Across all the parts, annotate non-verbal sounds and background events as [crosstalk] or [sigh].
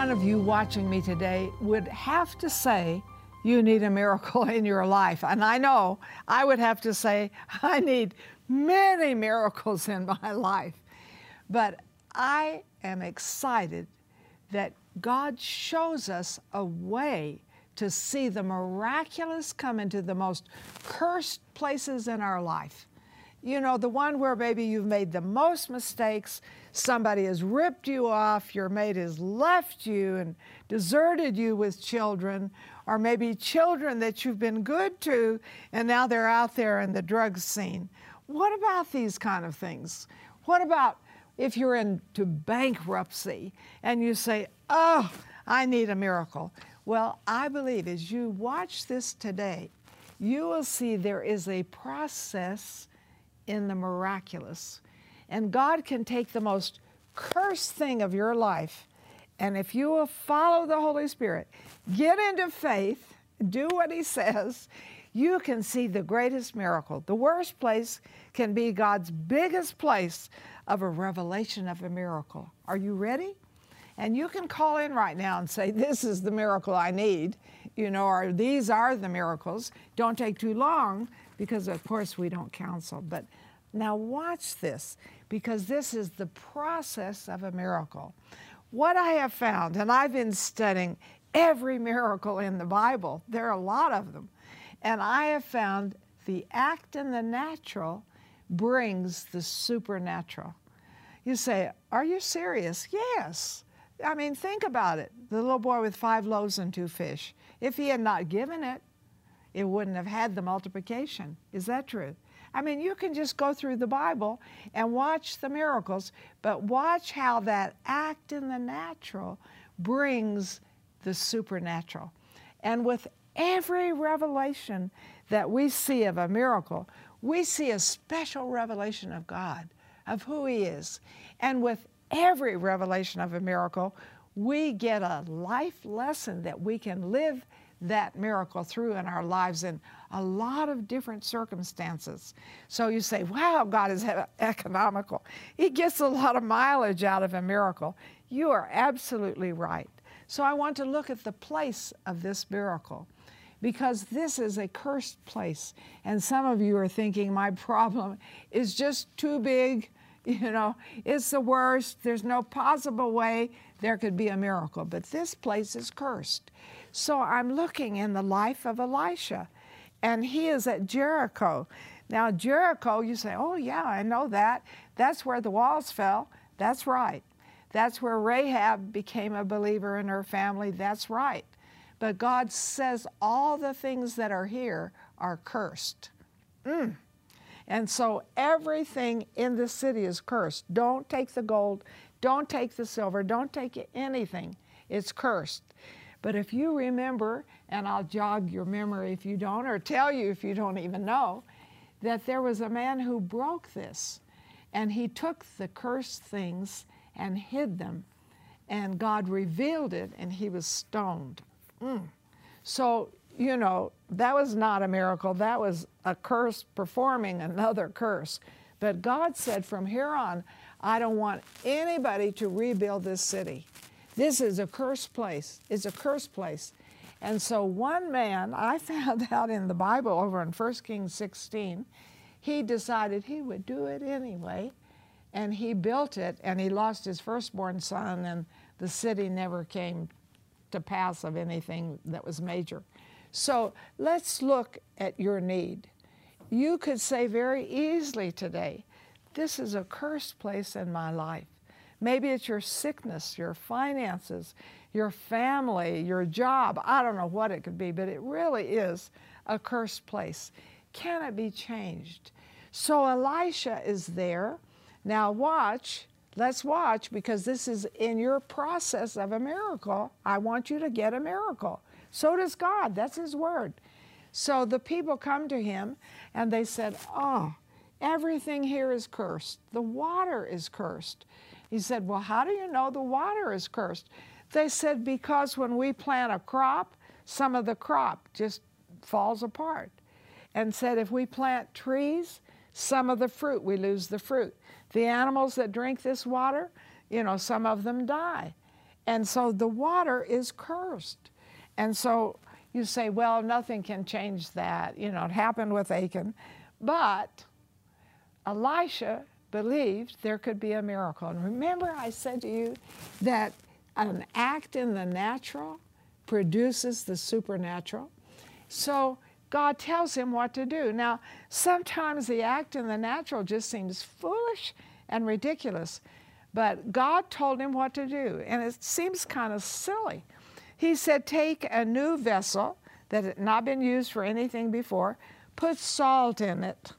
one of you watching me today would have to say, you need a miracle [laughs] in your life. And I know I would have to say, I need many miracles in my [laughs] life. But I am excited that God shows us a way to see the miraculous come into the most cursed places in our life. You know, the one where maybe you've made the most mistakes, somebody has ripped you off, your mate has left you and deserted you with children, or maybe children that you've been good to and now they're out there in the drug scene. What about these kind of things? What about if you're into bankruptcy and you say, Oh, I need a miracle? Well, I believe as you watch this today, you will see there is a process in the miraculous. And God can take the most cursed thing of your life, and if you will follow the Holy Spirit, get into faith, do what He [laughs] says, you can see the greatest miracle. The worst place can be God's biggest place of a revelation of a miracle. Are you ready? And you can call in right now and say, This is the miracle I need, you know, or these are the miracles. Don't take too long because, of course, we don't counsel. But now watch this because this is the process of a miracle. What I have found, and I've been studying every miracle in the Bible, there are a lot of them, and I have found the act in the natural brings the supernatural. You say, Are you serious? Yes. I mean, think about it. The little boy with five loaves and two fish. If he had not given it, it wouldn't have had the multiplication. Is that true? I mean, you can just go through the Bible and watch the miracles, but watch how that act in the natural brings the supernatural. And with every revelation that we see of a miracle, we see a special revelation of God, of who He is. And with every revelation of a miracle, we get a life lesson that we can live that miracle through in our lives in a lot of different circumstances. So you say, wow, God is economical. He gets a lot of mileage out of a miracle. You are absolutely right. So I want to look at the place of this miracle because this is a cursed place. And some of you are thinking, my problem is just too big. [laughs] You know, it's the worst. There's no possible way there could be a miracle. But this place is cursed. So I'm looking in the life of Elisha, and he is at Jericho. Now, Jericho, you say, oh, yeah, I know that. That's where the walls fell. That's right. That's where Rahab became a believer in her family. That's right. But God says all the things that are here are cursed. Mm. And so everything in the city is cursed. Don't take the gold, don't take the silver, don't take anything. It's cursed. But if you remember, and I'll jog your memory if you don't, or tell you if you don't even know, that there was a man who broke this. And he took the cursed things and hid them. And God revealed it, and he was stoned. Mm. So, you know, that was not a miracle. That was a curse performing another curse. But God said, from here on, I don't want anybody to rebuild this city. This is a cursed place. It's a cursed place. And so one man, [laughs] I found out in the Bible over in 1 Kings 16, he decided he would do it anyway. And he built it, and he lost his firstborn son, and the city never came to pass of anything that was major. So let's look at your need. You could say very easily today, This is a cursed place in my life. Maybe it's your sickness, your finances, your family, your job. I don't know what it could be, but it really is a cursed place. Can it be changed? So Elisha is there. Now, watch. Let's watch because this is in your process of a miracle. I want you to get a miracle. So does God. That's His word. So the people come to him and they said, Oh, everything here is cursed. The water is cursed. He said, Well, how do you know the water is cursed? They said, Because when we plant a crop, some of the crop just falls apart. And said, If we plant trees, some of the fruit, we lose the fruit. The animals that drink this water, you know, some of them die. And so the water is cursed. And so you say, well, nothing can change that. You know, it happened with Achan. But Elisha believed there could be a miracle. And remember, I said to you that an act in the natural produces the supernatural. So God tells him what to do. Now, sometimes the act in the natural just seems foolish and ridiculous, but God told him what to do, and it seems kind of silly. He said, Take a new vessel that had not been used for anything before, put salt in it,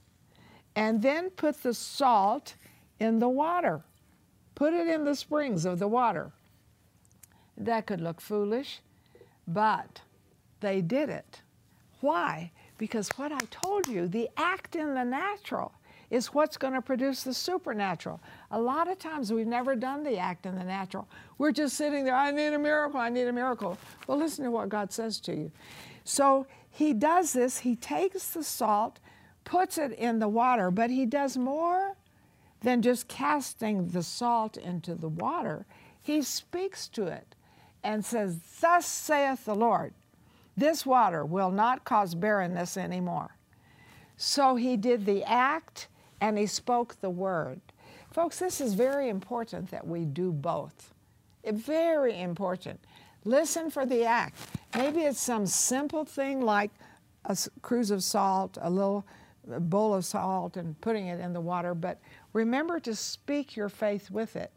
and then put the salt in the water. Put it in the springs of the water. That could look foolish, but they did it. Why? Because what I told you, the act in the natural is what's going to produce the supernatural. A lot of times we've never done the act in the natural. We're just sitting there, I need a miracle, I need a miracle. Well, listen to what God says to you. So he does this, he takes the salt, puts it in the water, but he does more than just casting the salt into the water. He speaks to it and says, Thus saith the Lord, this water will not cause barrenness anymore. So he did the act and he spoke the word. Folks, this is very important that we do both. Very important. Listen for the act. Maybe it's some simple thing like a cruse of salt, a little bowl of salt, and putting it in the water, but remember to speak your faith with it.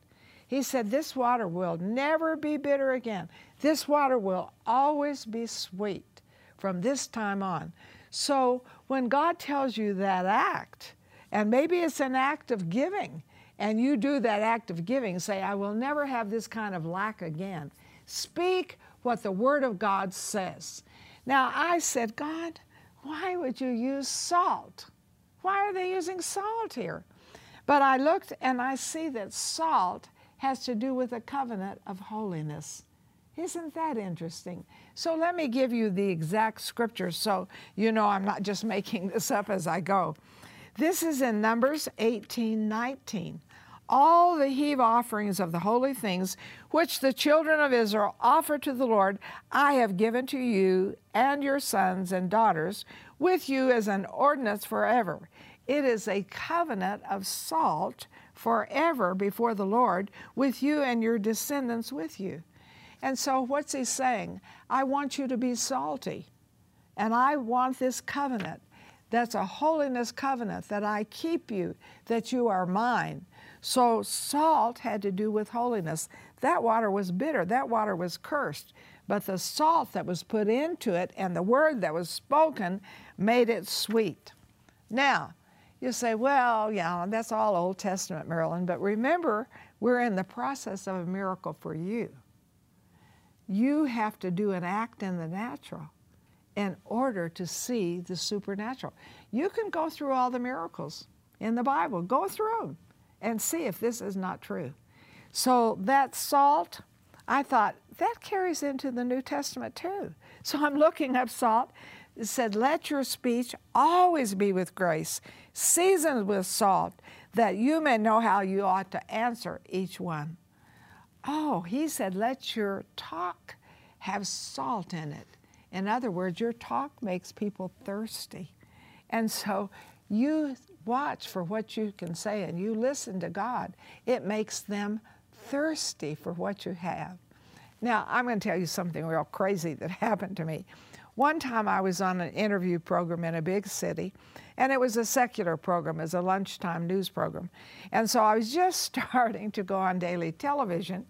He said, This water will never be bitter again. This water will always be sweet from this time on. So when God tells you that act, and maybe it's an act of giving, and you do that act of giving, say, I will never have this kind of lack again. Speak what the Word of God says. Now, I said, God, why would you use salt? Why are they using salt here? But I looked and I see that salt has to do with a covenant of holiness. Isn't that interesting? So let me give you the exact scripture so you know I'm not just making this up as I go. This is in Numbers 18 19. All the heave offerings of the holy things which the children of Israel offer to the Lord, I have given to you and your sons and daughters with you as an ordinance forever. It is a covenant of salt forever before the Lord with you and your descendants with you. And so, what's he saying? I want you to be salty. And I want this covenant. That's a holiness covenant that I keep you, that you are mine. So, salt had to do with holiness. That water was bitter, that water was cursed. But the salt that was put into it and the word that was spoken made it sweet. Now, you say, well, yeah, that's all Old Testament, Marilyn, but remember, we're in the process of a miracle for you. You have to do an act in the natural in order to see the supernatural. You can go through all the miracles in the Bible, go through them and see if this is not true. So that salt, I thought, that carries into the New Testament too. So I'm looking up salt. It said, Let your speech always be with grace, seasoned with salt, that you may know how you ought to answer each one. Oh, he said, Let your talk have salt in it. In other words, your talk makes people thirsty. And so you watch for what you can say and you listen to God. It makes them thirsty for what you have. Now, I'm going to tell you something real crazy that [laughs] happened to me. One time I was on an interview program in a big city, and it was a secular program, as a lunchtime news program. And so I was just [laughs] starting to go on daily television.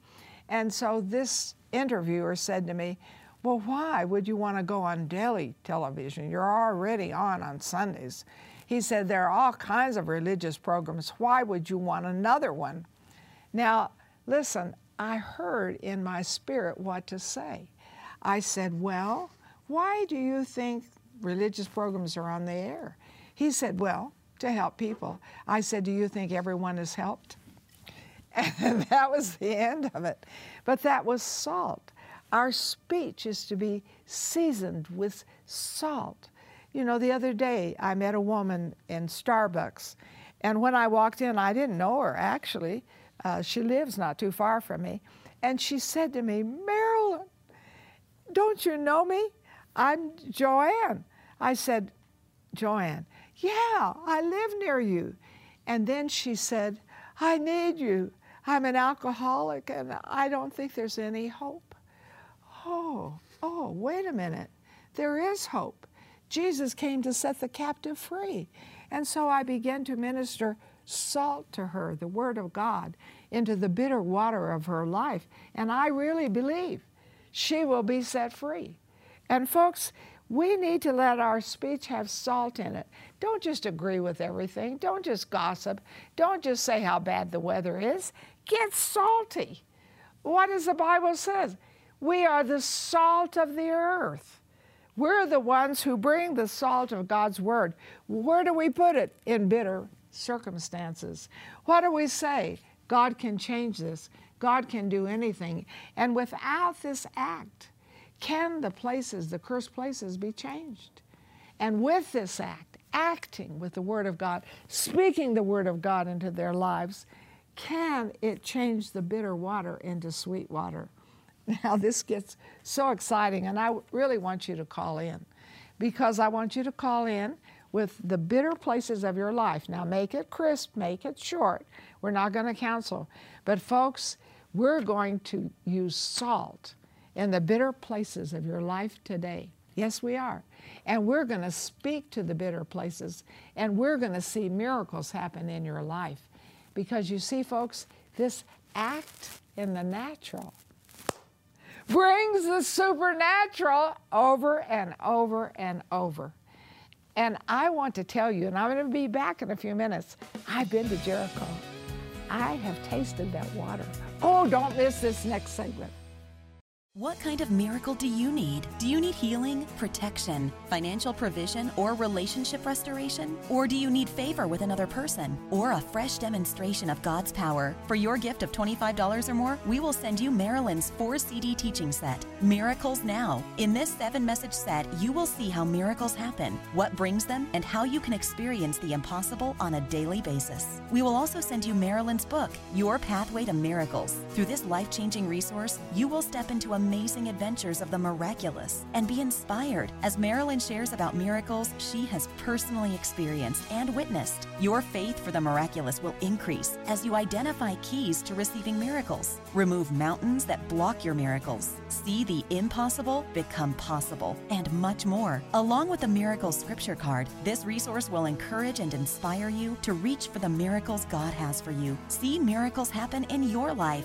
And so this interviewer said to me, Well, why would you want to go on daily television? You're already on on Sundays. He said, There are all kinds of religious programs. Why would you want another one? Now, listen, I heard in my spirit what to say. I said, Well, why do you think religious programs are on the air? He said, Well, to help people. I said, Do you think everyone is helped? [laughs] And that was the end of it. But that was salt. Our speech is to be seasoned with salt. You know, the other day I met a woman in Starbucks, and when I walked in, I didn't know her actually. Uh, she lives not too far from me. And she said to me, Marilyn, don't you know me? I'm Joanne. I said, Joanne, yeah, I live near you. And then she said, I need you. I'm an alcoholic and I don't think there's any hope. Oh, oh, wait a minute. There is hope. Jesus came to set the captive free. And so I began to minister salt to her, the Word of God, into the bitter water of her life. And I really believe she will be set free. And folks, we need to let our speech have salt in it. Don't just agree with everything. Don't just gossip. Don't just say how bad the weather is. Get salty. What does the Bible says? We are the salt of the earth. We're the ones who bring the salt of God's word. Where do we put it? In bitter circumstances. What do we say? God can change this. God can do anything. And without this act, can the places, the cursed places, be changed? And with this act, acting with the Word of God, speaking the Word of God into their lives, can it change the bitter water into sweet water? [laughs] Now, this gets so exciting, and I really want you to call in because I want you to call in with the bitter places of your life. Now, make it crisp, make it short. We're not going to counsel. But, folks, we're going to use salt in the bitter places of your life today. Yes, we are. And we're going to speak to the bitter places, and we're going to see miracles happen in your life. Because you see, folks, this act in the natural brings the supernatural over and over and over. And I want to tell you, and I'm going to be back in a few minutes, I've been to Jericho. I have tasted that water. Oh, don't miss this next segment. What kind of miracle do you need? Do you need healing, protection, financial provision, or relationship restoration? Or do you need favor with another person? Or a fresh demonstration of God's power? For your gift of $25 or more, we will send you Marilyn's 4 CD teaching set, Miracles Now. In this seven message set, you will see how miracles happen, what brings them, and how you can experience the impossible on a daily basis. We will also send you Marilyn's book, Your Pathway to Miracles. Through this life changing resource, you will step into a amazing adventures of the miraculous and be inspired as Marilyn shares about miracles she has personally experienced and witnessed. Your faith for the miraculous will increase as you identify keys to receiving miracles, remove mountains that block your miracles, see the impossible become possible, and much more. Along with the miracle scripture card, this resource will encourage and inspire you to reach for the miracles God has for you. See miracles happen in your life.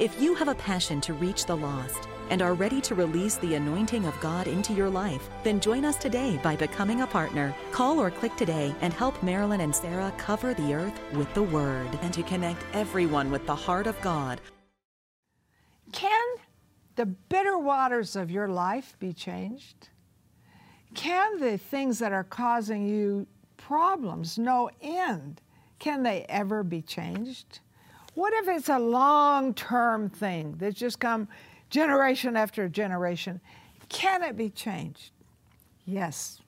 If you have a passion to reach the lost, and are ready to release the anointing of God into your life, then join us today by becoming a partner. Call or click today and help Marilyn and Sarah cover the earth with the Word and to connect everyone with the heart of God. Can the bitter waters of your life be changed? Can the things that are causing you problems, no end, can they ever be changed? What if it's a long term thing that's just come generation after generation. Can it be changed? Yes.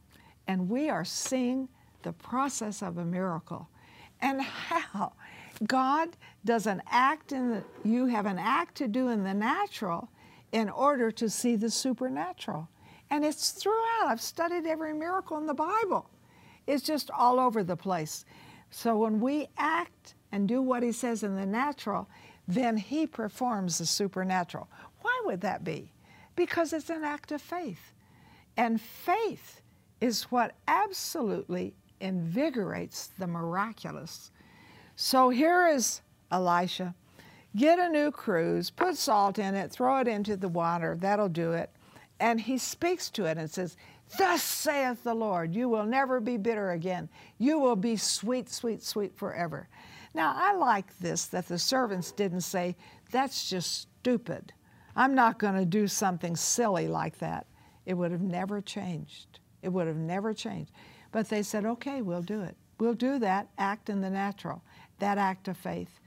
And we are seeing the process of a miracle. And how? God does an act in the, you have an act to do in the natural in order to see the supernatural. And it's throughout. I've studied every miracle in the Bible. It's just all over the place. So when we act and do what He says in the natural, then He performs the supernatural. Why would that be? Because it's an act of faith. And faith is what absolutely invigorates the miraculous. So here is Elisha, get a new cruse, put salt in it, throw it into the water, that'll do it. And he speaks to it and says, Thus saith the Lord, you will never be bitter again. You will be sweet, sweet, sweet forever. Now, I like this that the servants didn't say, That's just stupid. I'm not going to do something silly like that. It would have never changed. It would have never changed. But they said, Okay, we'll do it. We'll do that act in the natural, that act of faith.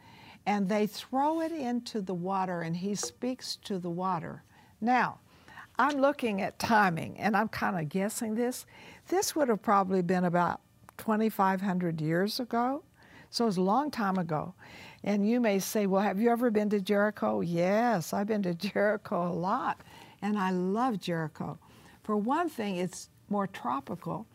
And they throw it into the water, and he speaks to the water. Now, I'm looking at timing, and I'm kind of guessing this. This would have probably been about 2,500 years ago. So it was a long time ago. And you may say, Well, have you ever been to Jericho? Yes, I've been to [laughs] Jericho a lot. And I love Jericho. For one thing, it's more tropical,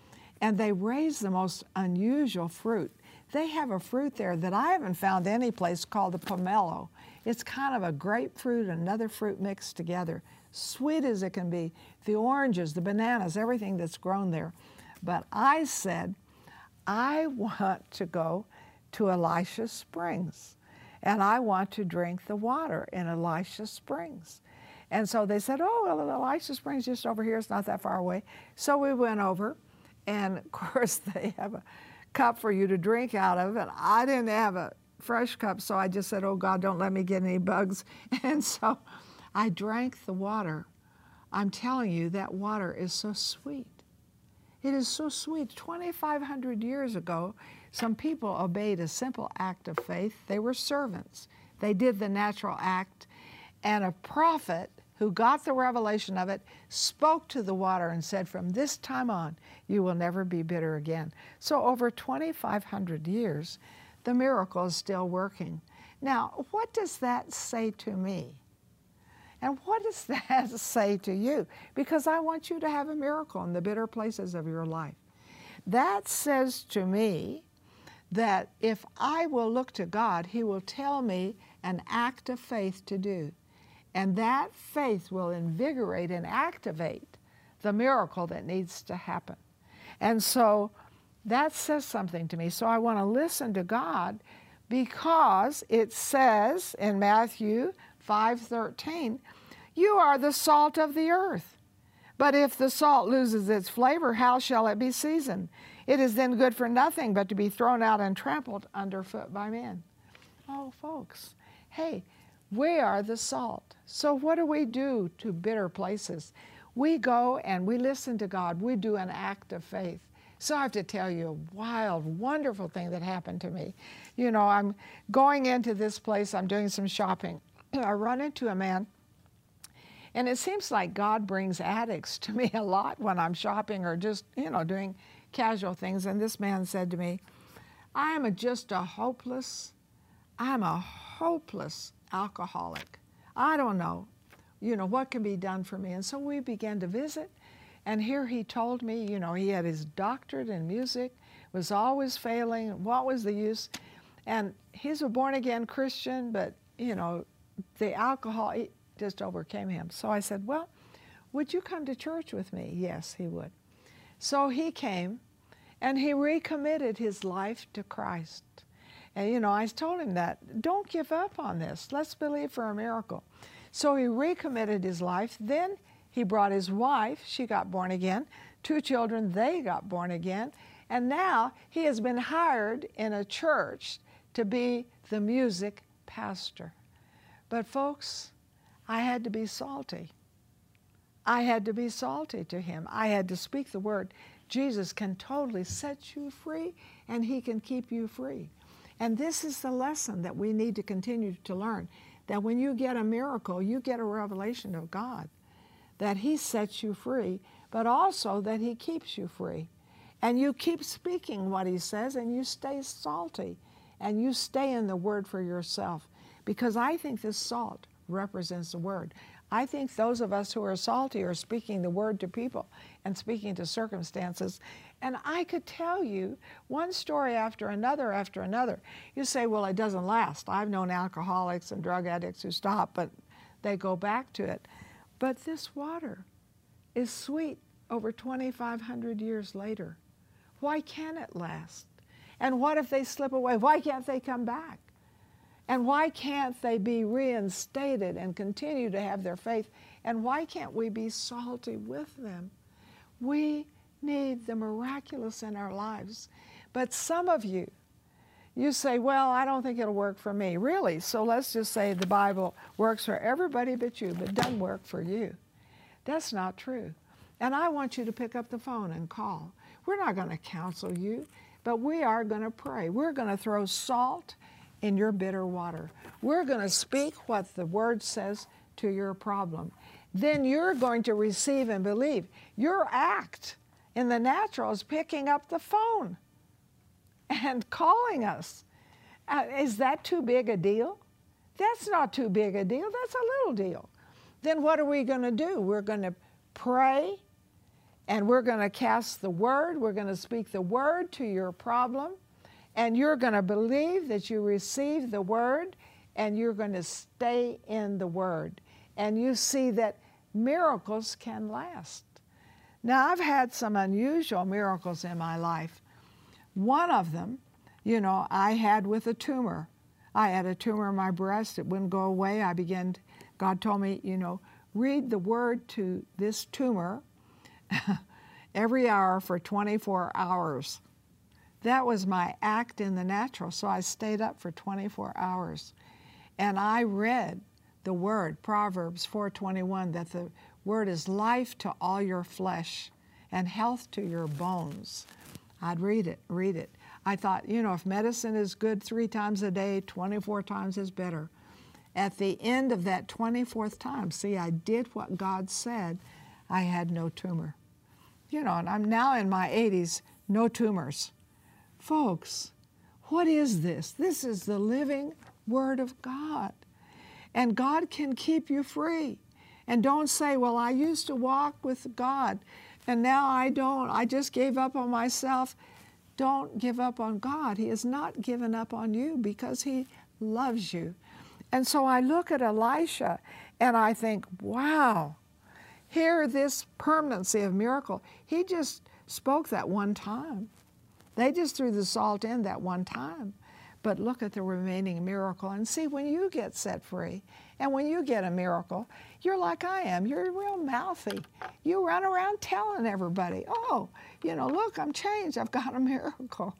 and they raise the most unusual fruit. They have a fruit there that I haven't found any place called the pomelo. It's kind of a grapefruit and another fruit mixed together sweet as it can be, the oranges, the bananas, everything that's grown there. But I said, I [laughs] want to go to Elisha Springs and I want to drink the water in Elisha Springs. And so they said, Oh, well, Elisha Springs just over here, it's not that far away. So we went over, and [laughs] of course, they have a cup for you to drink out of, and I didn't have a fresh cup, so I just said, Oh, God, don't let me get any bugs. [laughs] And so I drank the water. I'm telling you, that water is so sweet. It is so sweet. 2,500 years ago, some people obeyed a simple act of faith. They were servants, they did the natural act, and a prophet who got the revelation of it spoke to the water and said, From this time on, you will never be bitter again. So, over 2,500 years, the miracle is still working. Now, what does that say to me? And what does [laughs] that say to you? Because I want you to have a miracle in the bitter places of your life. That says to me that if I will look to God, He will tell me an act of faith to do. And that faith will invigorate and activate the miracle that needs to happen. And so that says something to me. So I want to listen to God because it says in Matthew 5:13, "You are the salt of the earth. But if the salt loses its flavor, how shall it be seasoned? It is then good for nothing but to be thrown out and trampled underfoot by men." Oh, folks, hey, we are the salt. So what do we do to bitter places? We go and we listen to God. We do an act of faith. So I have to tell you a wild, wonderful thing that happened to me. You know, I'm going into this place, I'm doing some shopping, [clears throat] I run into a man, and it seems like God brings addicts to me [laughs] a lot when I'm shopping or just, you know, doing casual things. And this man said to me, I am a, just a hopeless, I'm a hopeless alcoholic. I don't know, you know, what can be done for me. And so we began to visit. And here he told me, you know, he had his doctorate in music, was always failing. What was the use? And he's a born again Christian, but, you know, the alcohol just overcame him. So I said, Well, would you come to church with me? Yes, he would. So he came and he recommitted his life to Christ. And you know, I told him that don't give up on this. Let's believe for a miracle. So he recommitted his life. Then he brought his wife, she got born again. Two children, they got born again. And now he has been hired in a church to be the music pastor. But, folks, I had to be salty. I had to be salty to him. I had to speak the word. Jesus can totally set you free and he can keep you free. And this is the lesson that we need to continue to learn that when you get a miracle, you get a revelation of God, that he sets you free, but also that he keeps you free. And you keep speaking what he says and you stay salty and you stay in the word for yourself because I think this salt represents the word. I think those of us who are salty are speaking the word to people and speaking to circumstances. And I could tell you one story after another after another. You say, well, it doesn't last. I've known alcoholics and drug addicts who stop, but they go back to it. But this water is sweet over 2,500 years later. Why can't it last? And what if they slip away? Why can't they come back? And why can't they be reinstated and continue to have their faith? And why can't we be salty with them? We need the miraculous in our lives. But some of you, you say, Well, I don't think it'll work for me. Really? So let's just say the Bible works for everybody but you, but doesn't work for you. That's not true. And I want you to pick up the phone and call. We're not going to counsel you, but we are going to pray. We're going to throw salt in your bitter water. We're going to speak what the Word says to your problem. Then you're going to receive and believe. Your act in the natural is picking up the phone and calling us. Uh, is that too big a deal? That's not too big a deal, that's a little deal. Then what are we going to do? We're going to pray and we're going to cast the word, we're going to speak the word to your problem, and you're going to believe that you receive the word and you're going to stay in the word. And you see that miracles can last. Now, I've had some unusual miracles in my life. One of them, you know, I had with a tumor. I had a tumor in my breast. It wouldn't go away. I began, God told me, you know, read the word to this tumor [laughs] every hour for 24 hours. That was my act in the natural. So I stayed up for 24 hours. And I read the word, Proverbs 4:21, that the word is life to all your flesh and health to your bones. I'd read it, read it. I thought, you know, if medicine is good three times a day, 24 times is better. At the end of that 24th time, see, I did what God said, I had no tumor. You know, and I'm now in my 80s, no tumors. Folks, what is this? This is the living Word of God. And God can keep you free. And don't say, well, I used to walk with God and now I don't. I just gave up on myself. Don't give up on God. He has not given up on you because He loves you. And so I look at Elisha and I think, wow, here this permanency of miracle. He just spoke that one time. They just threw the salt in that one time. But look at the remaining miracle and see when you get set free and when you get a miracle, you're like I am. You're real mouthy. You run around telling everybody, oh, you know, look, I'm changed. I've got a [laughs] miracle.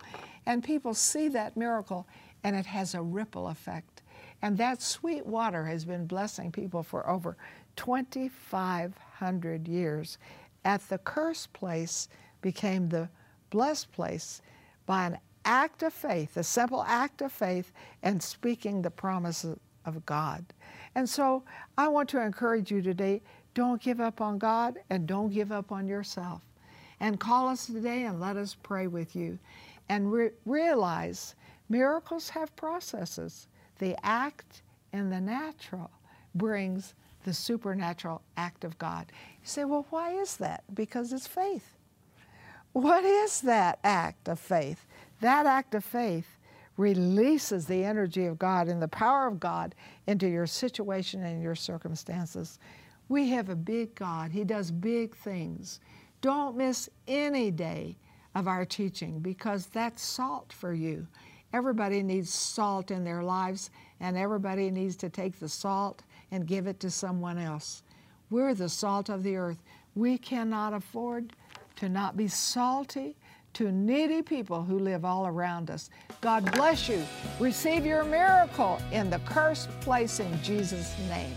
And people see that miracle and it has a ripple effect. And that sweet water has been blessing people for over 2,500 years. At the curse place became the blessed place by an act of faith, a simple act of faith, and speaking the promises of God. And so I want to encourage you today don't give up on God and don't give up on yourself. And call us today and let us pray with you. And re- realize miracles have processes. The act in the natural brings the supernatural act of God. You say, well, why is that? Because it's faith. What is that act of faith? That act of faith releases the energy of God and the power of God into your situation and your circumstances. We have a big God, He does big things. Don't miss any day of our teaching because that's salt for you. Everybody needs salt in their lives, and everybody needs to take the salt and give it to someone else. We're the salt of the earth. We cannot afford to not be salty to needy people who live all around us. God bless you. Receive your miracle in the cursed place in Jesus' name.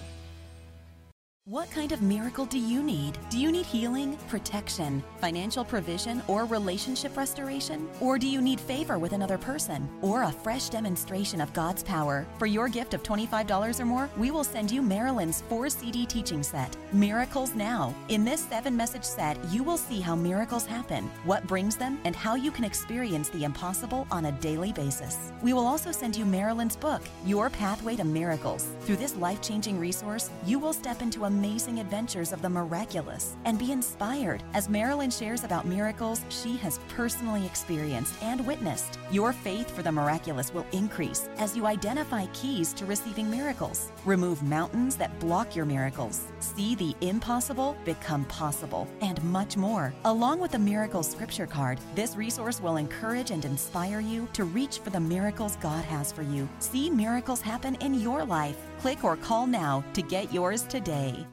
What kind of miracle do you need? Do you need healing, protection, financial provision, or relationship restoration? Or do you need favor with another person or a fresh demonstration of God's power? For your gift of $25 or more, we will send you Marilyn's 4 CD teaching set, Miracles Now. In this seven message set, you will see how miracles happen, what brings them, and how you can experience the impossible on a daily basis. We will also send you Marilyn's book, Your Pathway to Miracles. Through this life changing resource, you will step into a amazing adventures of the miraculous and be inspired as Marilyn shares about miracles she has personally experienced and witnessed. Your faith for the miraculous will increase as you identify keys to receiving miracles, remove mountains that block your miracles, see the impossible become possible, and much more. Along with the miracle scripture card, this resource will encourage and inspire you to reach for the miracles God has for you. See miracles happen in your life. Click or call now to get yours today.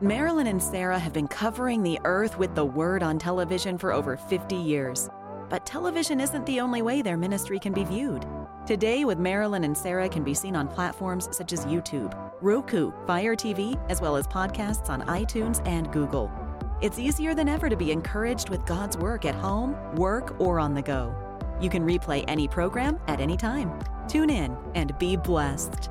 Marilyn and Sarah have been covering the earth with the Word on television for over 50 years. But television isn't the only way their ministry can be viewed. Today with Marilyn and Sarah can be seen on platforms such as YouTube, Roku, Fire TV, as well as podcasts on iTunes and Google. It's easier than ever to be encouraged with God's work at home, work, or on the go. You can replay any program at any time. Tune in and be blessed.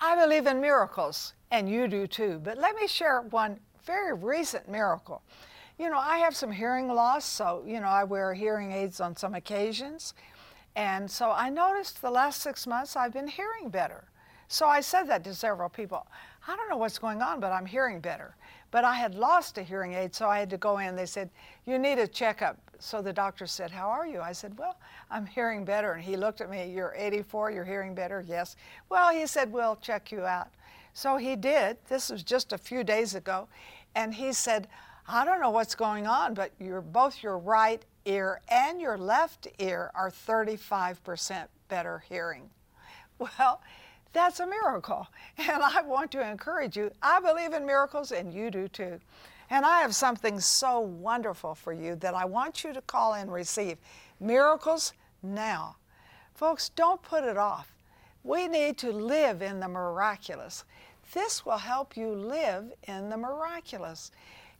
I believe in miracles, and you do too. But let me share one very recent miracle. You know, I have some hearing loss, so, you know, I wear hearing aids on some occasions. And so I noticed the last six months I've been hearing better. So I said that to several people. I don't know what's going on, but I'm hearing better. But I had lost a hearing aid, so I had to go in. They said, You need a checkup. So the doctor said, How are you? I said, Well, I'm hearing better. And he looked at me, You're 84, you're hearing better? Yes. Well, he said, We'll check you out. So he did. This was just a few days ago. And he said, I don't know what's going on, but both your right ear and your left ear are 35% better hearing. Well, that's a miracle. [laughs] And I want to encourage you. I believe in miracles, and you do too. And I have something so wonderful for you that I want you to call and receive. Miracles now. Folks, don't put it off. We need to live in the miraculous. This will help you live in the miraculous.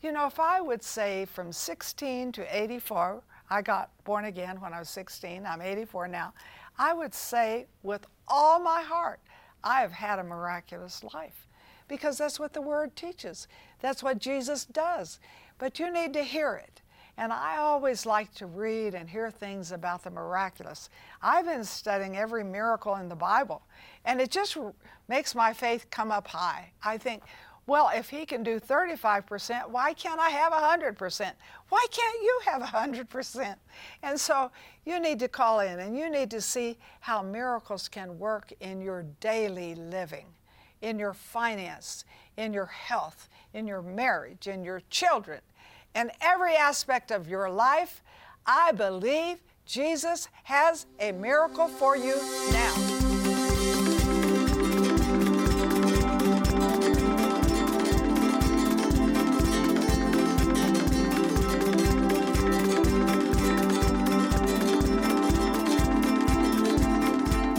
You know, if I would say from 16 to 84, I got born again when I was 16, I'm 84 now, I would say with all my heart, I have had a miraculous life because that's what the Word teaches. That's what Jesus does. But you need to hear it. And I always like to read and hear things about the miraculous. I've been studying every miracle in the Bible, and it just makes my faith come up high. I think, well, if he can do 35%, why can't I have 100%? Why can't you have 100%? And so you need to call in and you need to see how miracles can work in your daily living, in your finance, in your health, in your marriage, in your children, in every aspect of your life. I believe Jesus has a miracle for you now.